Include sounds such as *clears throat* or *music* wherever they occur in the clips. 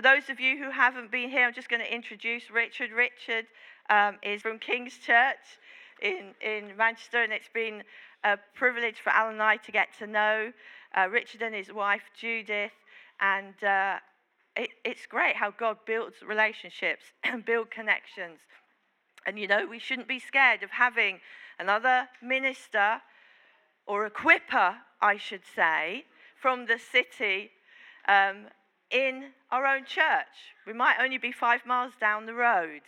for those of you who haven't been here, I'm just going to introduce Richard. Richard um, is from King's Church in, in Manchester, and it's been a privilege for Alan and I to get to know uh, Richard and his wife, Judith. And uh, it, it's great how God builds relationships *clears throat* and build connections. And you know, we shouldn't be scared of having another minister or equiper, I should say, from the city um, in our own church. We might only be five miles down the road,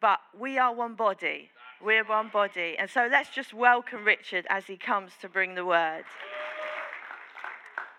but we are one body. We're one body. And so let's just welcome Richard as he comes to bring the word.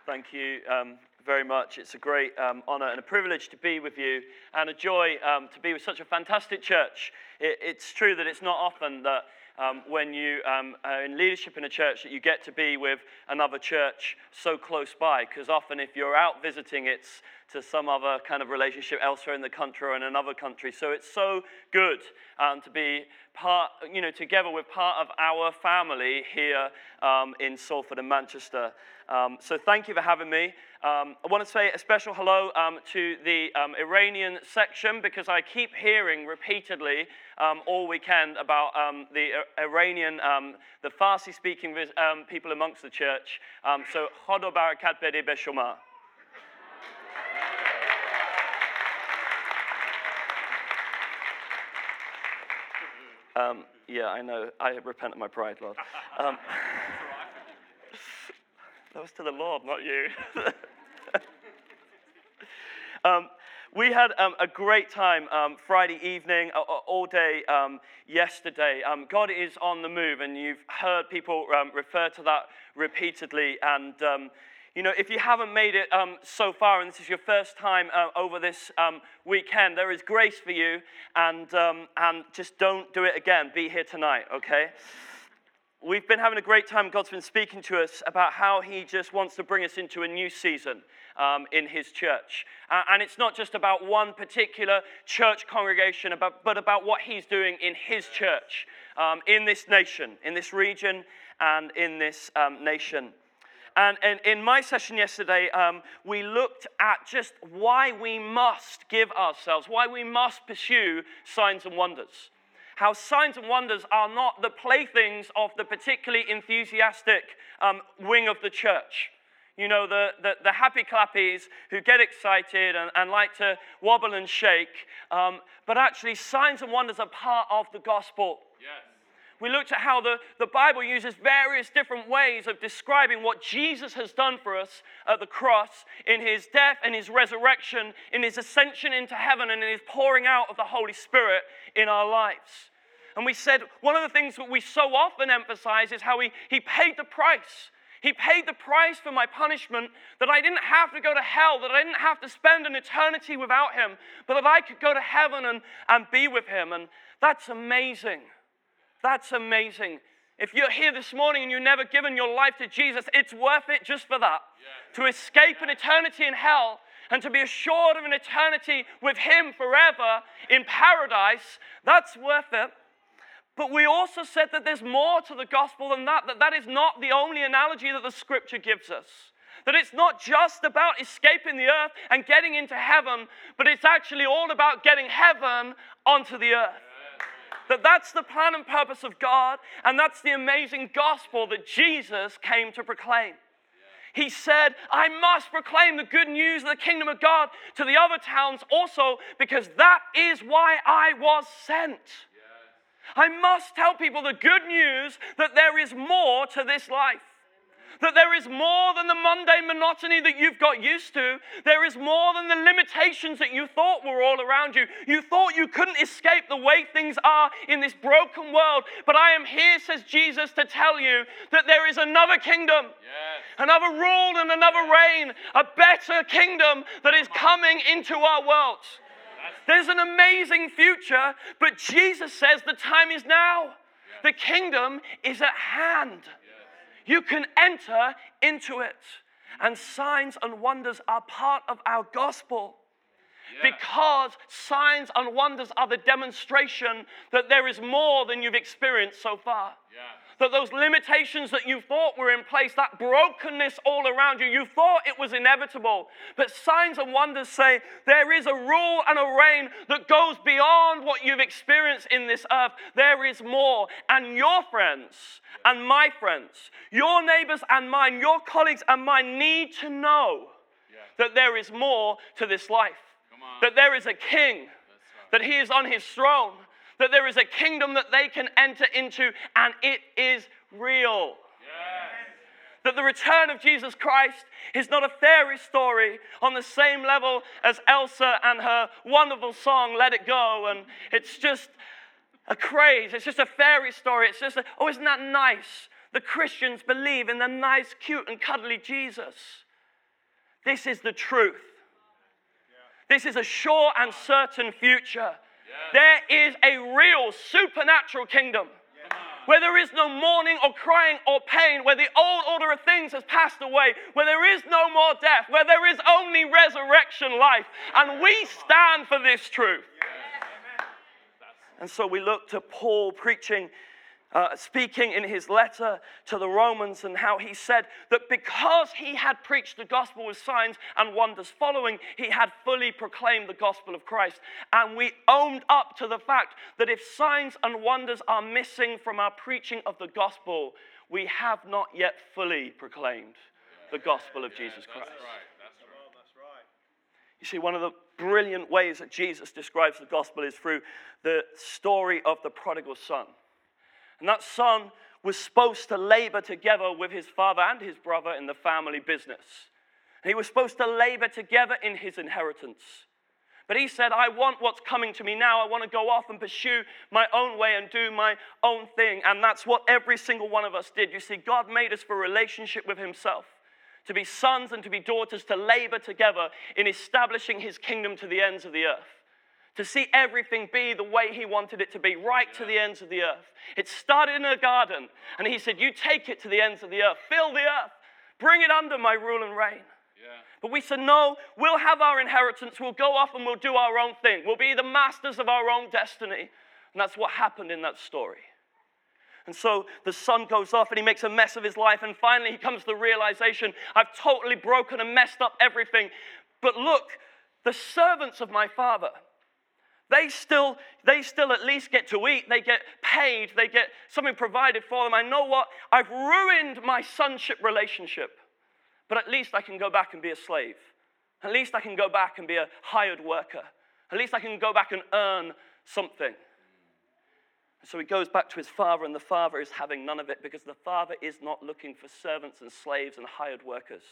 Thank you um, very much. It's a great um, honor and a privilege to be with you, and a joy um, to be with such a fantastic church. It, it's true that it's not often that um, when you um, are in leadership in a church that you get to be with another church so close by. Because often, if you're out visiting, it's to some other kind of relationship elsewhere in the country or in another country. So it's so good um, to be part, you know, together with part of our family here um, in Salford and Manchester. Um, so thank you for having me. Um, I want to say a special hello um, to the um, Iranian section because I keep hearing repeatedly all weekend about the Iranian, the Farsi speaking people amongst the church. so, Khodo barakat bede be Um, yeah, I know. I repent of my pride, Lord. Um, *laughs* that was to the Lord, not you. *laughs* Um, we had um, a great time um, Friday evening, all day um, yesterday. Um, God is on the move, and you've heard people um, refer to that repeatedly. And, you know, if you haven't made it so far, and this is your first time uh, over this weekend, there is grace for you, and, and just don't do it again. Be here tonight, okay? We've been having a great time. God's been speaking to us about how He just wants to bring us into a new season um, in His church. Uh, and it's not just about one particular church congregation, about, but about what He's doing in His church, um, in this nation, in this region, and in this um, nation. And, and, in my session yesterday, um, we looked at just why we must give ourselves, why we must pursue signs and wonders how signs and wonders are not the playthings of the particularly enthusiastic um, wing of the church. You know, the, the, the, happy clappies who get excited and, and like to wobble and shake. Um, but actually, signs and wonders are part of the gospel. Yes. We looked at how the, the Bible uses various different ways of describing what Jesus has done for us at the cross in his death and his resurrection, in his ascension into heaven, and in his pouring out of the Holy Spirit in our lives. And we said one of the things that we so often emphasize is how he, he paid the price. He paid the price for my punishment that I didn't have to go to hell, that I didn't have to spend an eternity without him, but that I could go to heaven and, and be with him. And that's amazing. That's amazing. If you're here this morning and you've never given your life to Jesus, it's worth it just for that. Yeah. To escape an eternity in hell and to be assured of an eternity with Him forever in paradise, that's worth it. But we also said that there's more to the gospel than that, that that is not the only analogy that the scripture gives us. That it's not just about escaping the earth and getting into heaven, but it's actually all about getting heaven onto the earth. That that's the plan and purpose of God, and that's the amazing gospel that Jesus came to proclaim. He said, I must proclaim the good news of the kingdom of God to the other towns also, because that is why I was sent. I must tell people the good news that there is more to this life. That there is more than the mundane monotony that you've got used to. There is more than the limitations that you thought were all around you. You thought you couldn't escape the way things are in this broken world. But I am here, says Jesus, to tell you that there is another kingdom, yes. another rule and another reign, a better kingdom that is coming into our world. There's an amazing future, but Jesus says the time is now. The kingdom is at hand. You can enter into it. And signs and wonders are part of our gospel. Because signs and wonders are the demonstration that there is more than you've experienced so far. That those limitations that you thought were in place, that brokenness all around you, you thought it was inevitable. But signs and wonders say there is a rule and a reign that goes beyond what you've experienced in this earth. There is more. And your friends and my friends, your neighbors and mine, your colleagues and mine need to know that there is more to this life, that there is a king, that he is on his throne that there is a kingdom that they can enter into, and it is real. That the return of Jesus Christ is not a fairy story on the same level as Elsa and her wonderful song, Let It Go. And it's just a craze. It's just a fairy story. It's just, a, oh, isn't that nice? The Christians believe in the nice, cute, and cuddly Jesus. This is the truth. This is a sure and certain future. There is a real supernatural kingdom where there is no mourning or crying or pain, where the old order of things has passed away, where there is no more death, where there is only resurrection life. And we stand for this truth. And so we look to Paul preaching uh, speaking in his letter to the Romans, and how he said that because he had preached the gospel with signs and wonders following, he had fully proclaimed the gospel of Christ. And we owned up to the fact that if signs and wonders are missing from our preaching of the gospel, we have not yet fully proclaimed the gospel of Jesus Christ. You see, one of the brilliant ways that Jesus describes the gospel is through the story of the prodigal son. And that son was supposed to labor together with his father and his brother in the family business. He was supposed to labor together in his inheritance. But he said, I want what's coming to me now. I want to go off and pursue my own way and do my own thing. And that's what every single one of us did. You see, God made us for relationship with himself, to be sons and to be daughters, to labor together in establishing his kingdom to the ends of the earth to see everything be the way he wanted it to be, right to the ends of the earth. It started in a garden, and he said, You take it to the ends of the earth, fill the earth, bring it under my rule and reign. Yeah. But we said, No, we'll have our inheritance, we'll go off and we'll do our own thing, we'll be the masters of our own destiny. And that's what happened in that story. And so the son goes off and he makes a mess of his life. And finally, he comes to the realization I've totally broken and messed up everything. But look, the servants of my father, they still, they still at least get to eat. They get paid. They get something provided for them. I know what? I've ruined my sonship relationship, but at least I can go back and be a slave. At least I can go back and be a hired worker. At least I can go back and earn something. So he goes back to his father, and the father is having none of it because the father is not looking for servants and slaves and hired workers,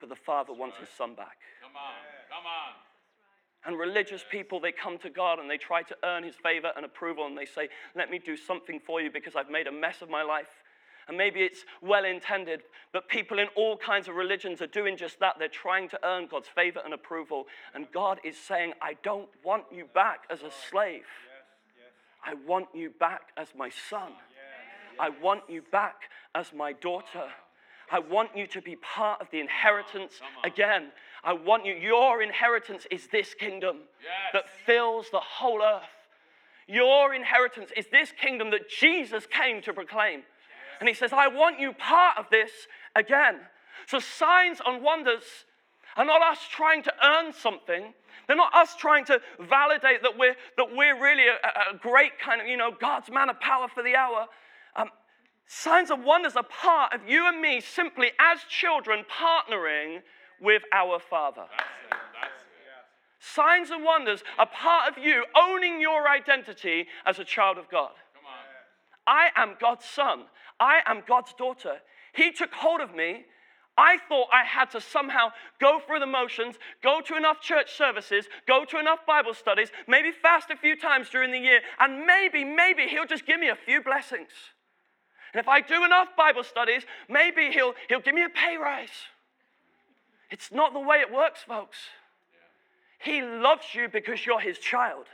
but the father That's wants right. his son back. Come on, come on. And religious people, they come to God and they try to earn his favor and approval, and they say, Let me do something for you because I've made a mess of my life. And maybe it's well intended, but people in all kinds of religions are doing just that. They're trying to earn God's favor and approval. And God is saying, I don't want you back as a slave. I want you back as my son. I want you back as my daughter. I want you to be part of the inheritance again. I want you, your inheritance is this kingdom yes. that fills the whole earth. Your inheritance is this kingdom that Jesus came to proclaim. Yes. And he says, I want you part of this again. So, signs and wonders are not us trying to earn something. They're not us trying to validate that we're, that we're really a, a great kind of, you know, God's man of power for the hour. Um, Signs and wonders are part of you and me simply as children partnering with our Father. Signs and wonders are part of you owning your identity as a child of God. I am God's son. I am God's daughter. He took hold of me. I thought I had to somehow go through the motions, go to enough church services, go to enough Bible studies, maybe fast a few times during the year, and maybe, maybe He'll just give me a few blessings. And if I do enough Bible studies, maybe he'll, he'll give me a pay rise. It's not the way it works, folks. He loves you because you're his child.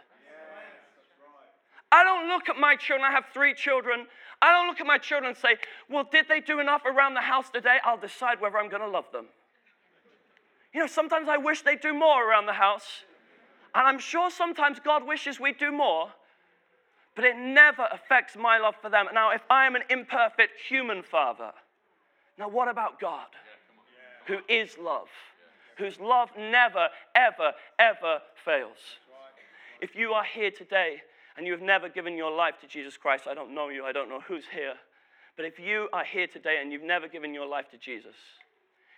I don't look at my children, I have three children. I don't look at my children and say, Well, did they do enough around the house today? I'll decide whether I'm going to love them. You know, sometimes I wish they'd do more around the house. And I'm sure sometimes God wishes we'd do more. but it never affects my love for them. Now, if I am an imperfect human father, now what about God, who is love, whose love never, ever, ever fails? If you are here today and you have never given your life to Jesus Christ, I don't know you, I don't know who's here, but if you are here today and you've never given your life to Jesus,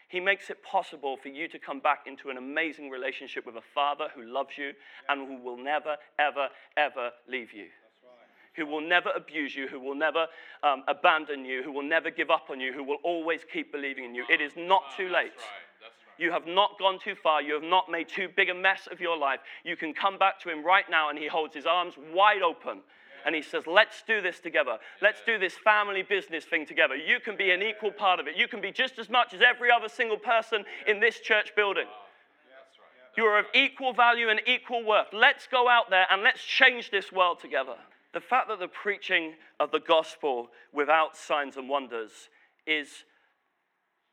he makes it possible for you to come back into an amazing relationship with a Father who loves you and who will never, ever, ever leave you. Who will never abuse you, who will never um, abandon you, who will never give up on you, who will always keep believing in you. It is not too late. You have not gone too far. You have not made too big a mess of your life. You can come back to Him right now, and He holds His arms wide open and he says, Let's do this together. Let's do this family business thing together. You can be an equal part of it. You can be just as much as every other single person in this church building. You are of equal value and equal worth. Let's go out there and let's change this world together. The fact that the preaching of the gospel without signs and wonders is,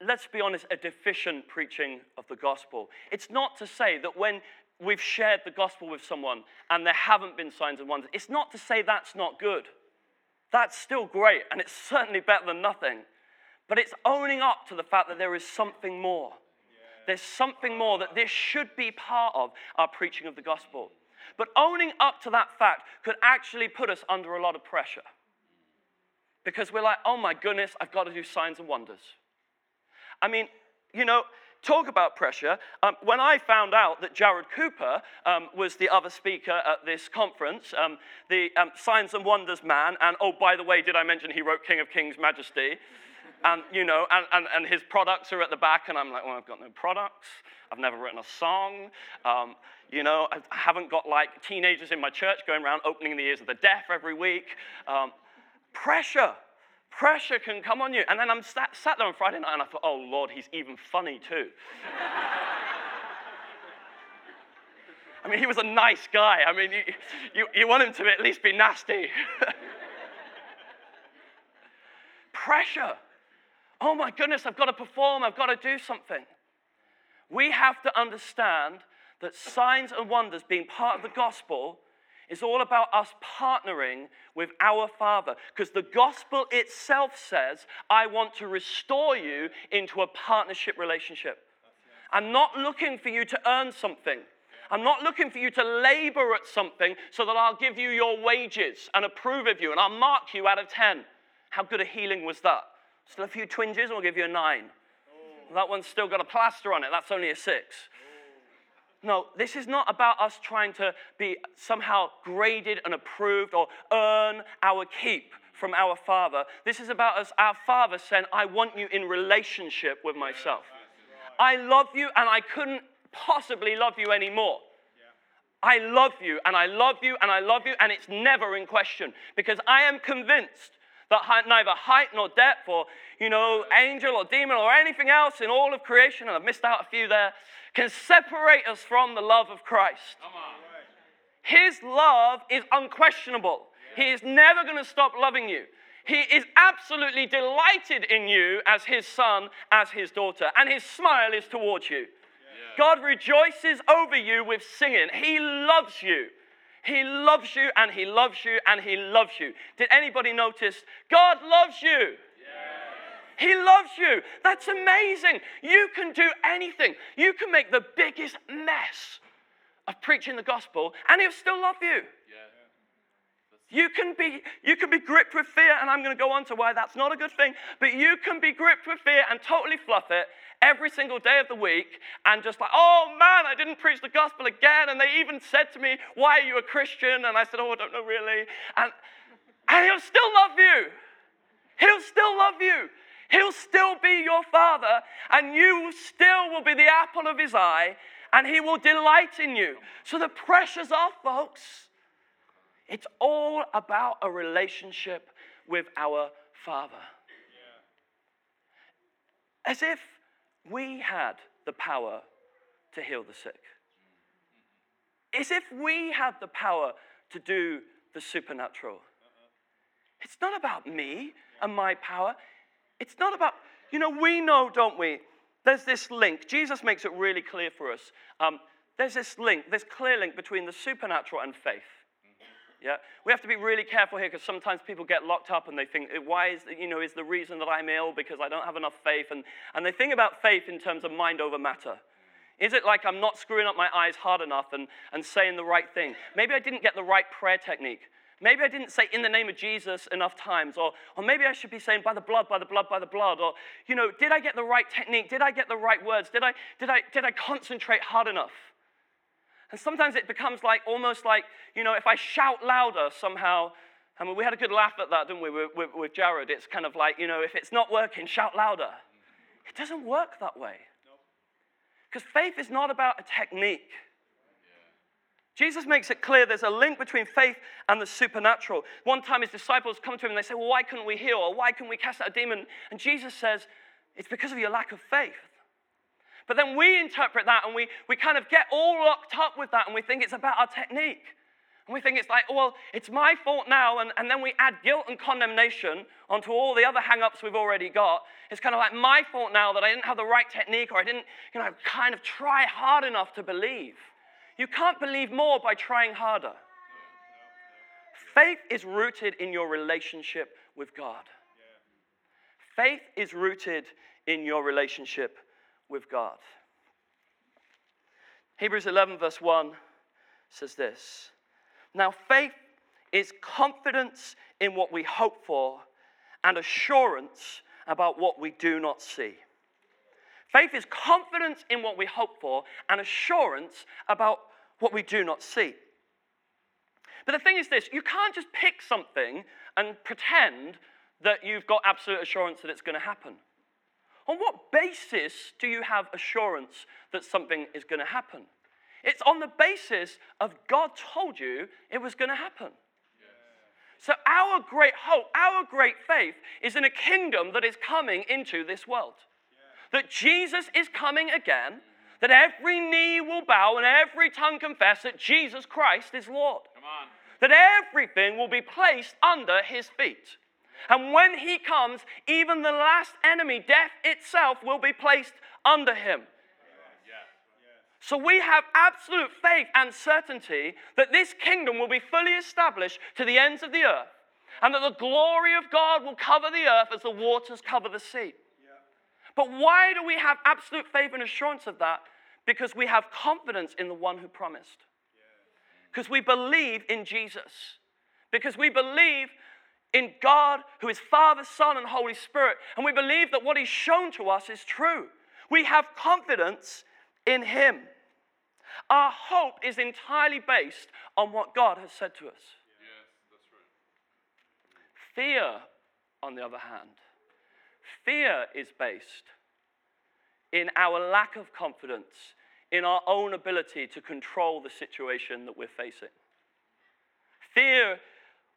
let's be honest, a deficient preaching of the gospel. It's not to say that when we've shared the gospel with someone and there haven't been signs and wonders, it's not to say that's not good. That's still great, and it's certainly better than nothing. But it's owning up to the fact that there is something more. There's something more that this should be part of our preaching of the gospel. But owning up to that fact could actually put us under a lot of pressure. Because we're like, oh my goodness, I've got to do signs and wonders. I mean, you know, talk about pressure. Um, when I found out that Jarrod Cooper um, was the other speaker at this conference, um, the um, Signs and Wonders man, and oh, by the way, did I mention he wrote King of Kings Majesty? And, you know, and, and, and his products are at the back, and I'm like, well, I've got no products. I've never written a song. Um, you know, I haven't got like teenagers in my church going around opening the ears of the deaf every week. Um, pressure pressure can come on you. And then I'm sat, sat there on Friday night and I thought, oh Lord, he's even funny too. *laughs* I mean, he was a nice guy. I mean, you, you, you want him to at least be nasty. *laughs* pressure. Oh my goodness, I've got to perform, I've got to do something. We have to understand that signs and wonders being part of the gospel is all about us partnering with our Father. Because the gospel itself says, I want to restore you into a partnership relationship. I'm not looking for you to earn something. I'm not looking for you to labor at something so that I'll give you your wages and approve of you and I'll mark you out of 10. How good a healing was that? Still a few twinges, and we'll give you a nine. Oh. That one's still got a plaster on it, that's only a six. Oh. No, this is not about us trying to be somehow graded and approved or earn our keep from our Father. This is about us, our Father saying, I want you in relationship with myself. I love you and I couldn't possibly love you anymore. I love you and I love you and I love you, and it's never in question because I am convinced that neither height nor depth or, you know, angel or demon or anything else in all of creation, and I've missed out a few there, can separate us from the love of Christ. His love is unquestionable. He is never going to stop loving you. He is absolutely delighted in you as his son, as his daughter, and his smile is towards you. God rejoices over you with singing. He loves you. He loves you and He loves you and He loves you. Did anybody notice? God loves you. He loves you. That's amazing. You can do anything. You can make the biggest mess of preaching the gospel and He'll still love you. You can be you can be gripped with fear, and I'm going to go on to why that's not a good thing. But you can be gripped with fear and totally fluff it every single day of the week, and just like, oh man, I didn't preach the gospel again. And they even said to me, "Why are you a Christian?" And I said, "Oh, I don't know really." And and He'll still love you. He'll still love you. He'll still be your Father, and you still will be the apple of His eye, and He will delight in you. So the pressure's off, folks. It's all about a relationship with our Father. As if we had the power to heal the sick. As if we had the power to do the supernatural. It's not about me and my power. It's not about, you know, we know, don't we? There's this link. Jesus makes it really clear for us. Um, there's this link, this clear link between the supernatural and faith. Yeah, we have to be really careful here because sometimes people get locked up and they think, eh, why is you know is the reason that I'm ill because I don't have enough faith, and and they think about faith in terms of mind over matter. Is it like I'm not screwing up my eyes hard enough and, and saying the right thing? Maybe I didn't get the right prayer technique. Maybe I didn't say in the name of Jesus enough times, or, or maybe I should be saying by the blood, by the blood, by the blood, or, you know, did I get the right technique? Did I get the right words? Did I, did I, did I concentrate hard enough? And sometimes it becomes like almost like, you know, if I shout louder somehow, I mean, we had a good laugh at that, didn't we, with, with, Jarrod? It's kind of like, you know, if it's not working, shout louder. It doesn't work that way. Because faith is not about a technique. Jesus makes it clear there's a link between faith and the supernatural. One time his disciples come to him and they say, Well, why couldn't we heal? Or why couldn't we cast out a demon? And Jesus says, It's because of your lack of faith. But then we interpret that and we, we kind of get all locked up with that and we think it's about our technique. And we think it's like, well, it's my fault now. And, and then we add guilt and condemnation onto all the other hang ups we've already got. It's kind of like my fault now that I didn't have the right technique or I didn't, you know, kind of try hard enough to believe. You can't believe more by trying harder. Faith is rooted in your relationship with God. Faith is rooted in your relationship with God. Hebrews 11, verse 1 says this Now, faith is confidence in what we hope for and assurance about what we do not see. Faith is confidence in what we hope for and assurance about what we do not see. But the thing is this you can't just pick something and pretend that you've got absolute assurance that it's going to happen. On what basis do you have assurance that something is going to happen? It's on the basis of God told you it was going to happen. So, our great hope, our great faith is in a kingdom that is coming into this world. That Jesus is coming again, that every knee will bow and every tongue confess that Jesus Christ is Lord. That everything will be placed under his feet. And when he comes, even the last enemy, death itself, will be placed under him. So we have absolute faith and certainty that this kingdom will be fully established to the ends of the earth and that the glory of God will cover the earth as the waters cover the sea. But why do we have absolute faith and assurance of that? Because we have confidence in the one who promised. Because we believe in Jesus. Because we believe in God, who is Father, Son, and Holy Spirit. And we believe that what He's shown to us is true. We have confidence in Him. Our hope is entirely based on what God has said to us. That's right. Fear, on the other hand, fear is based in our lack of confidence in our own ability to control the situation that we're facing. Fear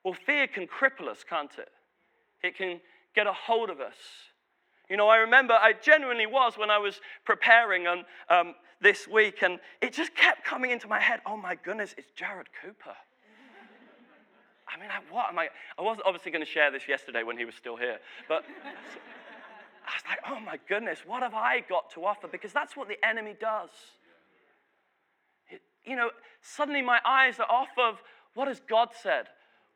well, fear can cripple us, can't it? It can get a hold of us. You know, I remember I genuinely was when I was preparing on um, this week, and it just kept coming into my head. Oh my goodness, it's Jarrod Cooper. I mean, what am I? I wasn't obviously going to share this yesterday when he was still here, but *laughs* I was like, oh my goodness, what have I got to offer? Because that's what the enemy does. It, you know, suddenly my eyes are off of what has God said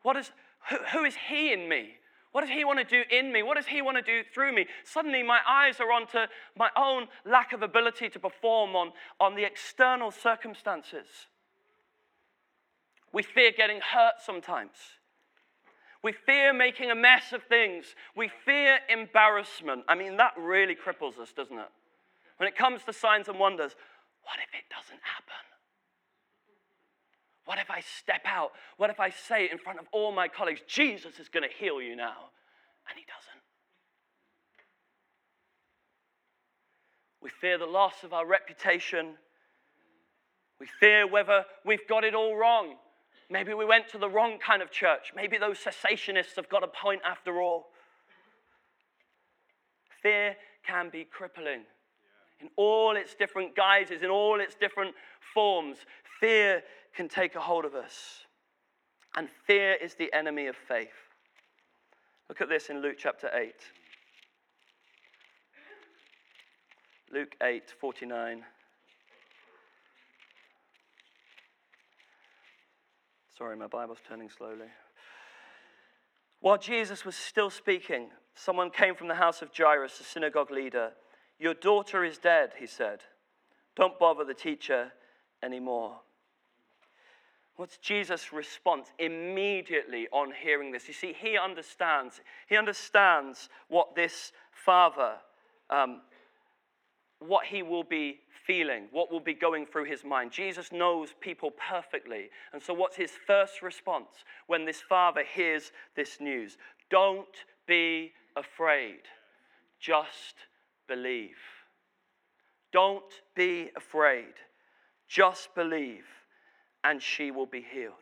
what is, who, who is He in me? What does He want to do in me? What does He want to do through me? Suddenly, my eyes are onto my own lack of ability to perform on, on the external circumstances. We fear getting hurt sometimes. We fear making a mess of things. We fear embarrassment. I mean, that really cripples us, doesn't it? When it comes to signs and wonders, what if it doesn't happen? What if I step out? What if I say in front of all my colleagues, Jesus is going to heal you now? And he doesn't. We fear the loss of our reputation. We fear whether we've got it all wrong. Maybe we went to the wrong kind of church. Maybe those cessationists have got a point after all. Fear can be crippling in all its different guises, in all its different forms. Fear can take a hold of us. And fear is the enemy of faith. Look at this in Luke chapter 8. Luke 8, 49. Sorry, my Bible's turning slowly. While Jesus was still speaking, someone came from the house of Jairus, the synagogue leader. Your daughter is dead, he said. Don't bother the teacher anymore. What's Jesus' response immediately on hearing this? You see, he understands. He understands what this father, um, what he will be feeling, what will be going through his mind. Jesus knows people perfectly. And so, what's his first response when this father hears this news? Don't be afraid, just believe. Don't be afraid, just believe and she will be healed.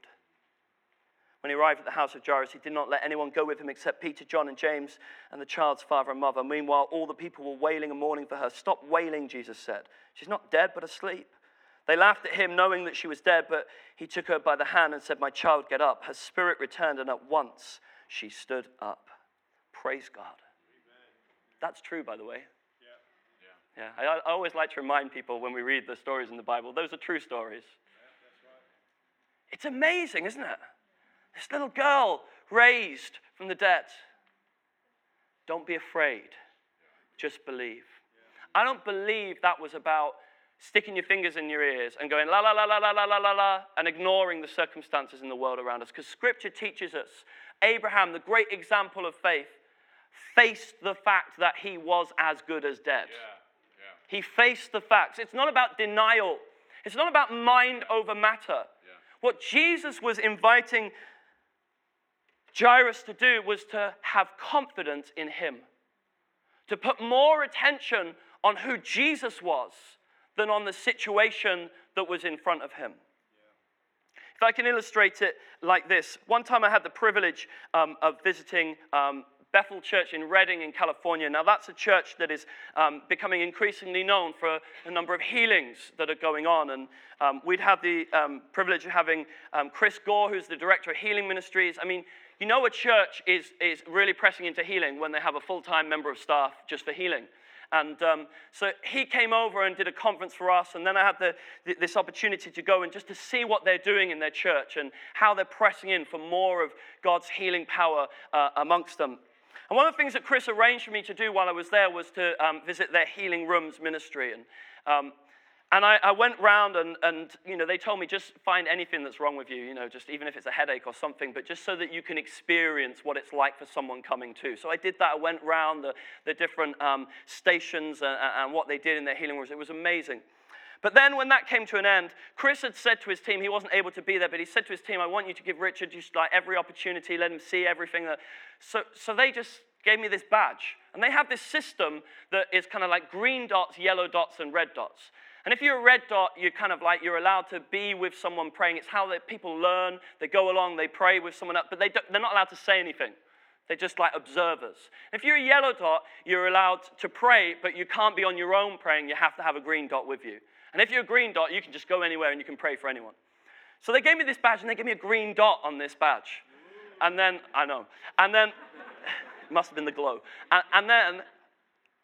When he arrived at the house of Jairus, he did not let anyone go with him except Peter, John, and James, and the child's father and mother. Meanwhile, all the people were wailing and mourning for her. Stop wailing, Jesus said. She's not dead, but asleep. They laughed at him, knowing that she was dead, but he took her by the hand and said, My child, get up. Her spirit returned, and at once she stood up. Praise God. That's true, by the way. Yeah, I, I always like to remind people when we read the stories in the Bible, those are true stories. It's amazing, isn't it? This little girl raised from the dead. Don't be afraid, just believe. I don't believe that was about sticking your fingers in your ears and going la la la la la la la la la and ignoring the circumstances in the world around us. Because scripture teaches us Abraham, the great example of faith, faced the fact that he was as good as dead. Yeah, yeah. He faced the facts. It's not about denial, it's not about mind over matter. What Jesus was inviting Jairus to do was to have confidence in him, to put more attention on who Jesus was than on the situation that was in front of him. If I can illustrate it like this, one time I had the privilege um, of visiting um, Bethel Church in Redding, in California. Now, that's a church that is um, becoming increasingly known for a number of healings that are going on. And um, we'd had the um, privilege of having um, Chris Gore, who's the director of healing ministries. I mean, you know, a church is, is really pressing into healing when they have a full time member of staff just for healing. And um, so he came over and did a conference for us. And then I had the, this opportunity to go and just to see what they're doing in their church and how they're pressing in for more of God's healing power uh, amongst them. And one of the things that Chris arranged for me to do while I was there was to um, visit their Healing Rooms ministry. And, um, and I, I, went round and, and, you know, they told me just find anything that's wrong with you, you know, just even if it's a headache or something, but just so that you can experience what it's like for someone coming to. So I did that. I went round the, the different um, stations and, and what they did in their healing rooms. It was amazing. But then when that came to an end, Chris had said to his team, he wasn't able to be there, but he said to his team, I want you to give Richard just like every opportunity, let him see everything. That... So, so they just gave me this badge. And they have this system that is kind of like green dots, yellow dots, and red dots. And if you're a red dot, you're kind of like you're allowed to be with someone praying. It's how that people learn. They go along, they pray with someone else, but they they're not allowed to say anything. They're just like observers. If you're a yellow dot, you're allowed to pray, but you can't be on your own praying. You have to have a green dot with you. And if you're a green dot, you can just go anywhere and you can pray for anyone. So they gave me this badge and they gave me a green dot on this badge. And then, I know. And then, *laughs* must have been the glow. And, and then,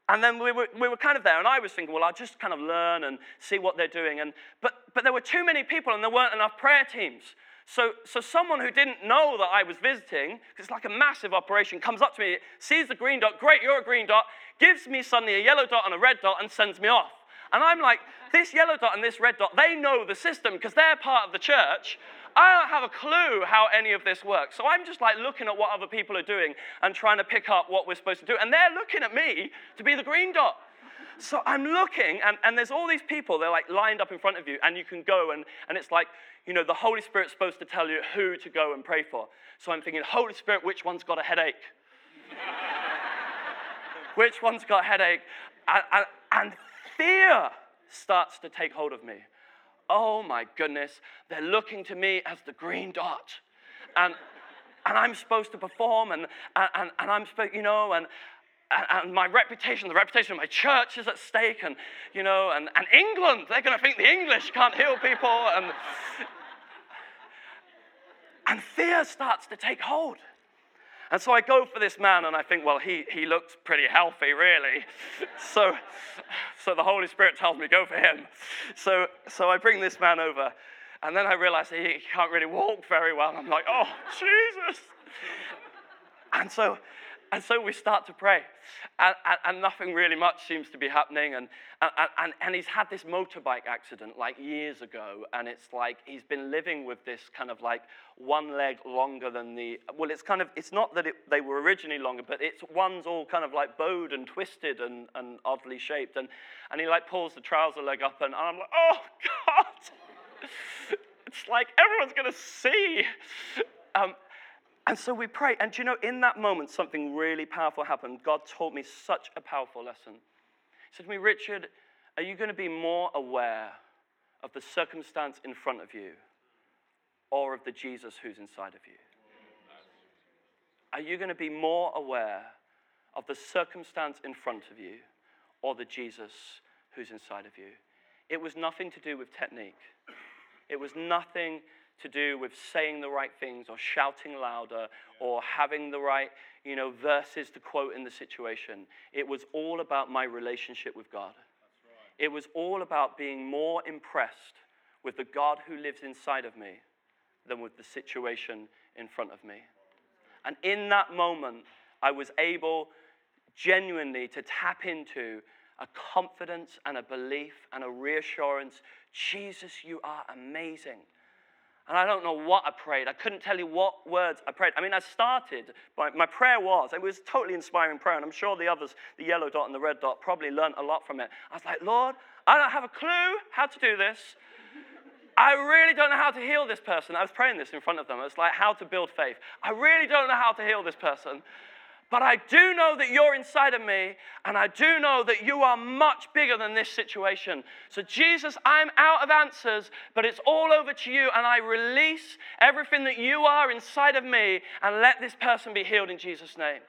and then we were, we were kind of there, and I was thinking, well, I'll just kind of learn and see what they're doing. And, but, but there were too many people, and there weren't enough prayer teams. So, so someone who didn't know that I was visiting, because it's like a massive operation, comes up to me, sees the green dot, great, you're a green dot, gives me suddenly a yellow dot and a red dot, and sends me off. And I'm like, this yellow dot and this red dot, they know the system because they're part of the church. I don't have a clue how any of this works. So I'm just like looking at what other people are doing and trying to pick up what we're supposed to do. And they're looking at me to be the green dot. So I'm looking, and, and there's all these people, they're like lined up in front of you, and you can go, and, and it's like, you know, the Holy Spirit's supposed to tell you who to go and pray for. So I'm thinking, Holy Spirit, which one's got a headache? *laughs* which one's got a headache? And, and, and fear starts to take hold of me. Oh my goodness, they're looking to me as the green dot. And, and I'm supposed to perform, and, and, and I'm supposed, you know, and, and, my reputation, the reputation of my church is at stake, and, you know, and, and England, they're going to think the English can't heal people. And, and fear starts to take hold. And so I go for this man, and I think, well, he, he looks pretty healthy, really. *laughs* so, so the Holy Spirit tells me, go for him. So, so I bring this man over. And then I realize he, can't really walk very well. I'm like, oh, Jesus. *laughs* And so, and so we start to pray, and, and, and nothing really much seems to be happening. And, and, and, he's had this motorbike accident like years ago, and it's like he's been living with this kind of like one leg longer than the. Well, it's kind of, it's not that it, they were originally longer, but it's one's all kind of like bowed and twisted and, and oddly shaped. And, and he like pulls the trouser leg up, and I'm like, oh, God. *laughs* it's like everyone's to see. Um, and so we pray. And you know, in that moment, something really powerful happened. God taught me such a powerful lesson. He said to me, Richard, are you going to be more aware of the circumstance in front of you or of the Jesus who's inside of you? Are you going to be more aware of the circumstance in front of you or the Jesus who's inside of you? It was nothing to do with technique. It was nothing to do with saying the right things or shouting louder or having the right, you know, verses to quote in the situation. It was all about my relationship with God. It was all about being more impressed with the God who lives inside of me than with the situation in front of me. And in that moment, I was able genuinely to tap into a confidence and a belief and a reassurance Jesus, you are amazing. And I don't know what I prayed. I couldn't tell you what words I prayed. I mean, I started, my, my prayer was, it was totally inspiring prayer, and I'm sure the others, the yellow dot and the red dot, probably learned a lot from it. I was like, Lord, I don't have a clue how to do this. I really don't know how to heal this person. I was praying this in front of them. It's like how to build faith. I really don't know how to heal this person. But I do know that you're inside of me, and I do know that you are much bigger than this situation. So, Jesus, I'm out of answers, but it's all over to you, and I release everything that you are inside of me, and let this person be healed in Jesus' name.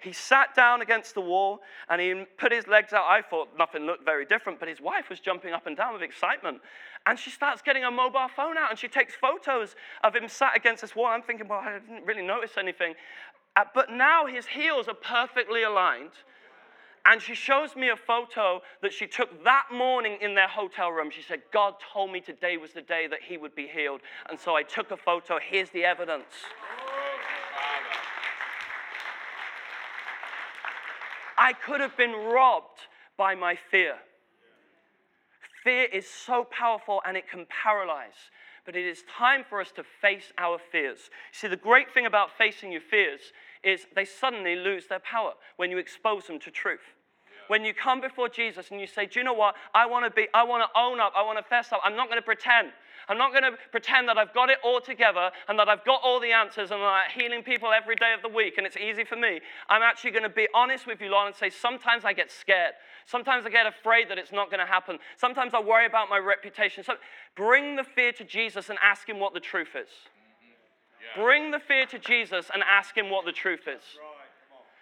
He sat down against the wall and he put his legs out. I thought nothing looked very different, but his wife was jumping up and down with excitement. And she starts getting a mobile phone out and she takes photos of him sat against this wall. I'm thinking, well, I didn't really notice anything. Uh, but now his heels are perfectly aligned. And she shows me a photo that she took that morning in their hotel room. She said, God told me today was the day that he would be healed. And so I took a photo. Here's the evidence. I could have been robbed by my fear. Fear is so powerful and it can paralyze but it is time for us to face our fears. See, the great thing about facing your fears is they suddenly lose their power when you expose them to truth. When you come before Jesus and you say, Do you know what? I want to be, I want to own up, I want to fess up. I'm not going to pretend. I'm not going to pretend that I've got it all together and that I've got all the answers and that I'm healing people every day of the week and it's easy for me. I'm actually going to be honest with you, Lord, and say, sometimes I get scared. Sometimes I get afraid that it's not going to happen. Sometimes I worry about my reputation. So bring the fear to Jesus and ask him what the truth is. Yeah. Bring the fear to Jesus and ask him what the truth is.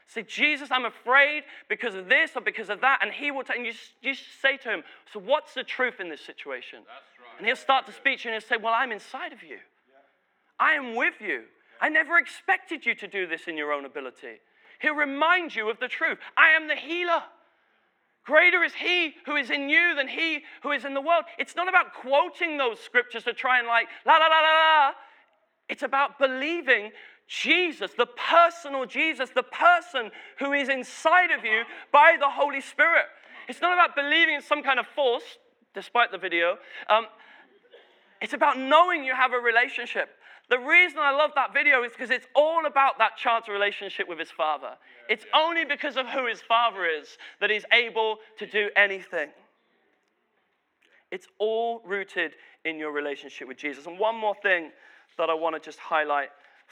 Say, Jesus, I'm afraid because of this or because of that. And he will, tell and you, you say to him, So what's the truth in this situation? Right. And he'll start to speak to you and he'll say, Well, I'm inside of you. I am with you. I never expected you to do this in your own ability. He'll remind you of the truth. I am the healer. Greater is he who is in you than he who is in the world. It's not about quoting those scriptures to try and like, la la la la la. It's about believing Jesus, the personal Jesus, the person who is inside of you by the Holy Spirit. It's not about believing in some kind of force, despite the video. Um, it's about knowing you have a relationship. The reason I love that video is because it's all about that child's relationship with his father. It's only because of who his father is that he's able to do anything. It's all rooted in your relationship with Jesus. And one more thing that I want to just highlight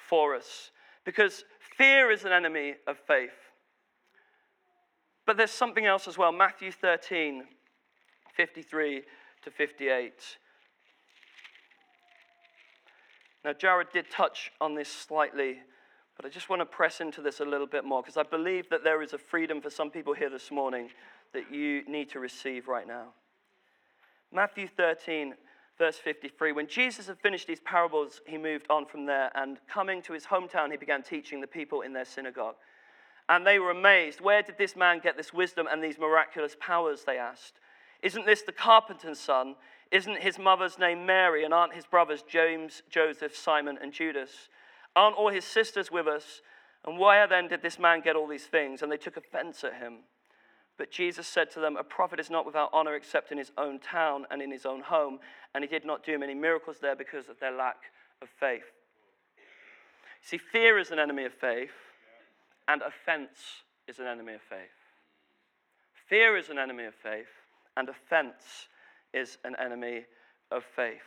for us because fear is an enemy of faith. But there's something else as well. Matthew 13, 53 to 58. Now, Jarrod did touch on this slightly, but I just want to press into this a little bit more because I believe that there is a freedom for some people here this morning that you need to receive right now. Matthew 13, verse 53. When Jesus had finished these parables, he moved on from there, and coming to his hometown, he began teaching the people in their synagogue. And they were amazed. Where did this man get this wisdom and these miraculous powers? They asked. Isn't this the carpenter's son? Isn't his mother's name Mary? And aren't his brothers James, Joseph, Simon, and Judas? Aren't all his sisters with us? And where then did this man get all these things? And they took offense at him. But Jesus said to them, A prophet is not without honor except in his own town and in his own home. And he did not do many miracles there because of their lack of faith. See, fear is an enemy of faith, and offense is an enemy of faith. Fear is an enemy of faith, and offense is an enemy of faith.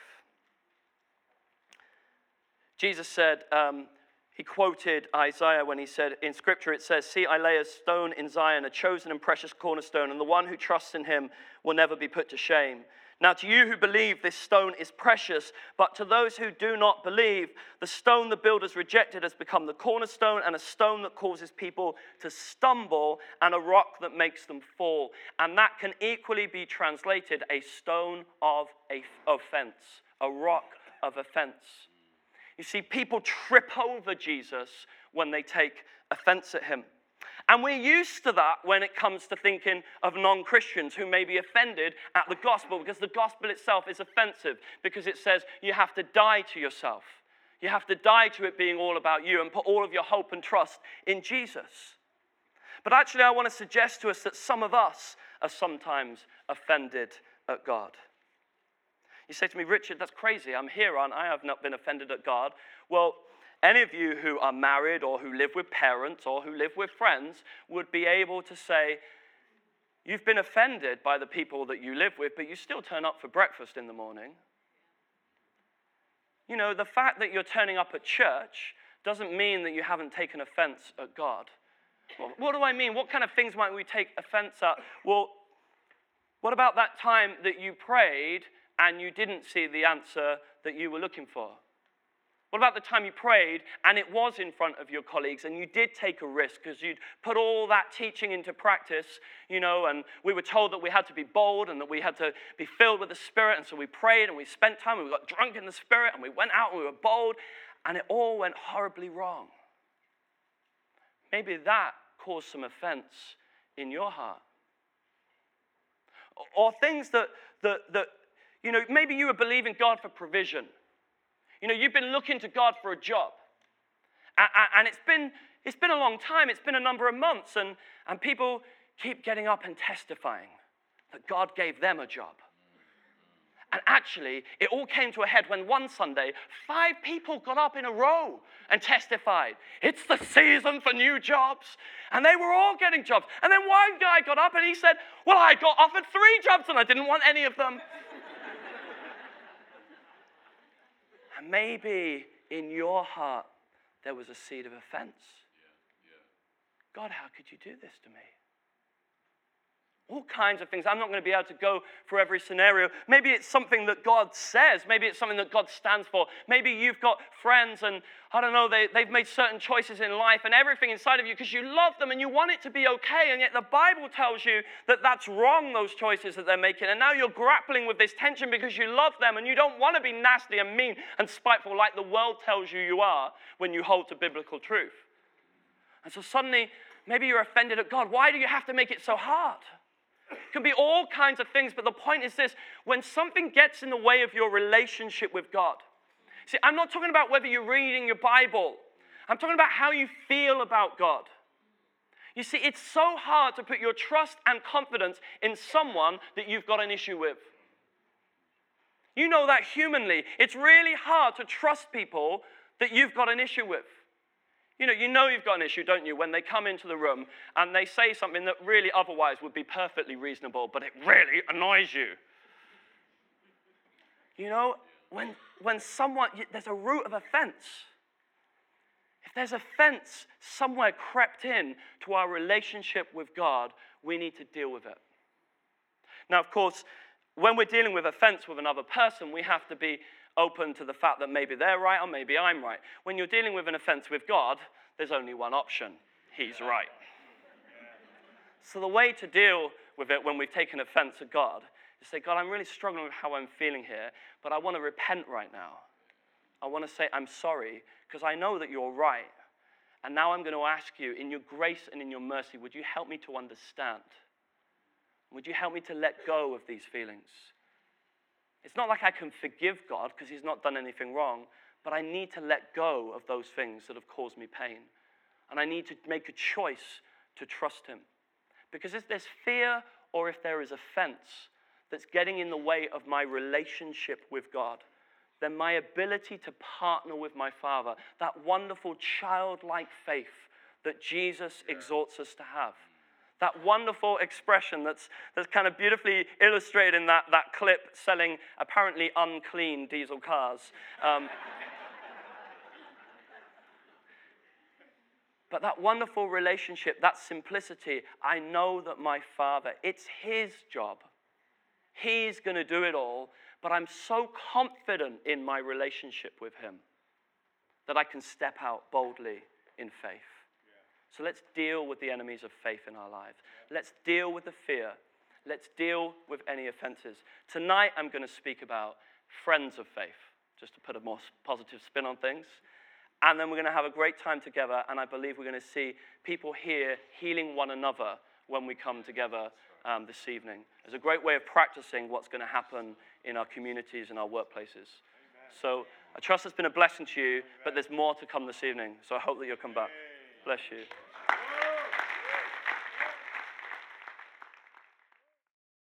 Jesus said, um, he quoted Isaiah when he said, in scripture it says, See, I lay a stone in Zion, a chosen and precious cornerstone, and the one who trusts in him will never be put to shame. Now, to you who believe, this stone is precious, but to those who do not believe, the stone the builders rejected has become the cornerstone and a stone that causes people to stumble and a rock that makes them fall. And that can equally be translated a stone of offense, a rock of offense. You see, people trip over Jesus when they take offense at him. And we're used to that when it comes to thinking of non Christians who may be offended at the gospel because the gospel itself is offensive because it says you have to die to yourself. You have to die to it being all about you and put all of your hope and trust in Jesus. But actually, I want to suggest to us that some of us are sometimes offended at God. You say to me, Richard, that's crazy. I'm here, aren't I? I have not been offended at God. Well, any of you who are married or who live with parents or who live with friends would be able to say, You've been offended by the people that you live with, but you still turn up for breakfast in the morning. You know, the fact that you're turning up at church doesn't mean that you haven't taken offense at God. what do I mean? What kind of things might we take offense at? Well, what about that time that you prayed and you didn't see the answer that you were looking for? What about the time you prayed and it was in front of your colleagues and you did take a risk because you'd put all that teaching into practice, you know, and we were told that we had to be bold and that we had to be filled with the Spirit. And so we prayed and we spent time and we got drunk in the Spirit and we went out and we were bold and it all went horribly wrong. Maybe that caused some offense in your heart. Or things that, that, that you know, maybe you were believing God for provision. You know, you've been looking to God for a job. And it's been, it's been a long time, it's been a number of months, and, and people keep getting up and testifying that God gave them a job. And actually, it all came to a head when one Sunday, five people got up in a row and testified, It's the season for new jobs. And they were all getting jobs. And then one guy got up and he said, Well, I got offered three jobs and I didn't want any of them. And maybe in your heart there was a seed of offense. God, how could you do this to me? All kinds of things. I'm not going to be able to go for every scenario. Maybe it's something that God says. Maybe it's something that God stands for. Maybe you've got friends and, I don't know, they, they've made certain choices in life and everything inside of you because you love them and you want it to be okay. And yet the Bible tells you that that's wrong, those choices that they're making. And now you're grappling with this tension because you love them and you don't want to be nasty and mean and spiteful like the world tells you you are when you hold to biblical truth. And so suddenly, maybe you're offended at God. Why do you have to make it so hard? Can be all kinds of things, but the point is this when something gets in the way of your relationship with God, see, I'm not talking about whether you're reading your Bible, I'm talking about how you feel about God. You see, it's so hard to put your trust and confidence in someone that you've got an issue with. You know that humanly. It's really hard to trust people that you've got an issue with. You know, you know you've got an issue, don't you, when they come into the room and they say something that really otherwise would be perfectly reasonable, but it really annoys you. You know, when, when someone, there's a root of offense. If there's offense somewhere crept in to our relationship with God, we need to deal with it. Now, of course, when we're dealing with offense with another person, we have to be open to the fact that maybe they're right or maybe I'm right. When you're dealing with an offense with God, there's only one option He's right. So, the way to deal with it when we've taken offense at God is to say, God, I'm really struggling with how I'm feeling here, but I want to repent right now. I want to say, I'm sorry, because I know that you're right. And now I'm going to ask you, in your grace and in your mercy, would you help me to understand? Would you help me to let go of these feelings? It's not like I can forgive God because He's not done anything wrong, but I need to let go of those things that have caused me pain. And I need to make a choice to trust Him. Because if there's fear or if there is offense that's getting in the way of my relationship with God, then my ability to partner with my Father, that wonderful childlike faith that Jesus exhorts us to have, that wonderful expression that's, that's kind of beautifully illustrated in that, that clip selling apparently unclean diesel cars. Um, but that wonderful relationship, that simplicity, I know that my Father, it's His job. He's going to do it all, but I'm so confident in my relationship with Him that I can step out boldly in faith. So let's deal with the enemies of faith in our lives. Let's deal with the fear. Let's deal with any offenses. Tonight, I'm going to speak about friends of faith, just to put a more positive spin on things. And then we're going to have a great time together, and I believe we're going to see people here healing one another when we come together um, this evening. It's a great way of practicing what's going to happen in our communities and our workplaces. So I trust it's been a blessing to you, but there's more to come this evening. So I hope that you'll come back. Bless you.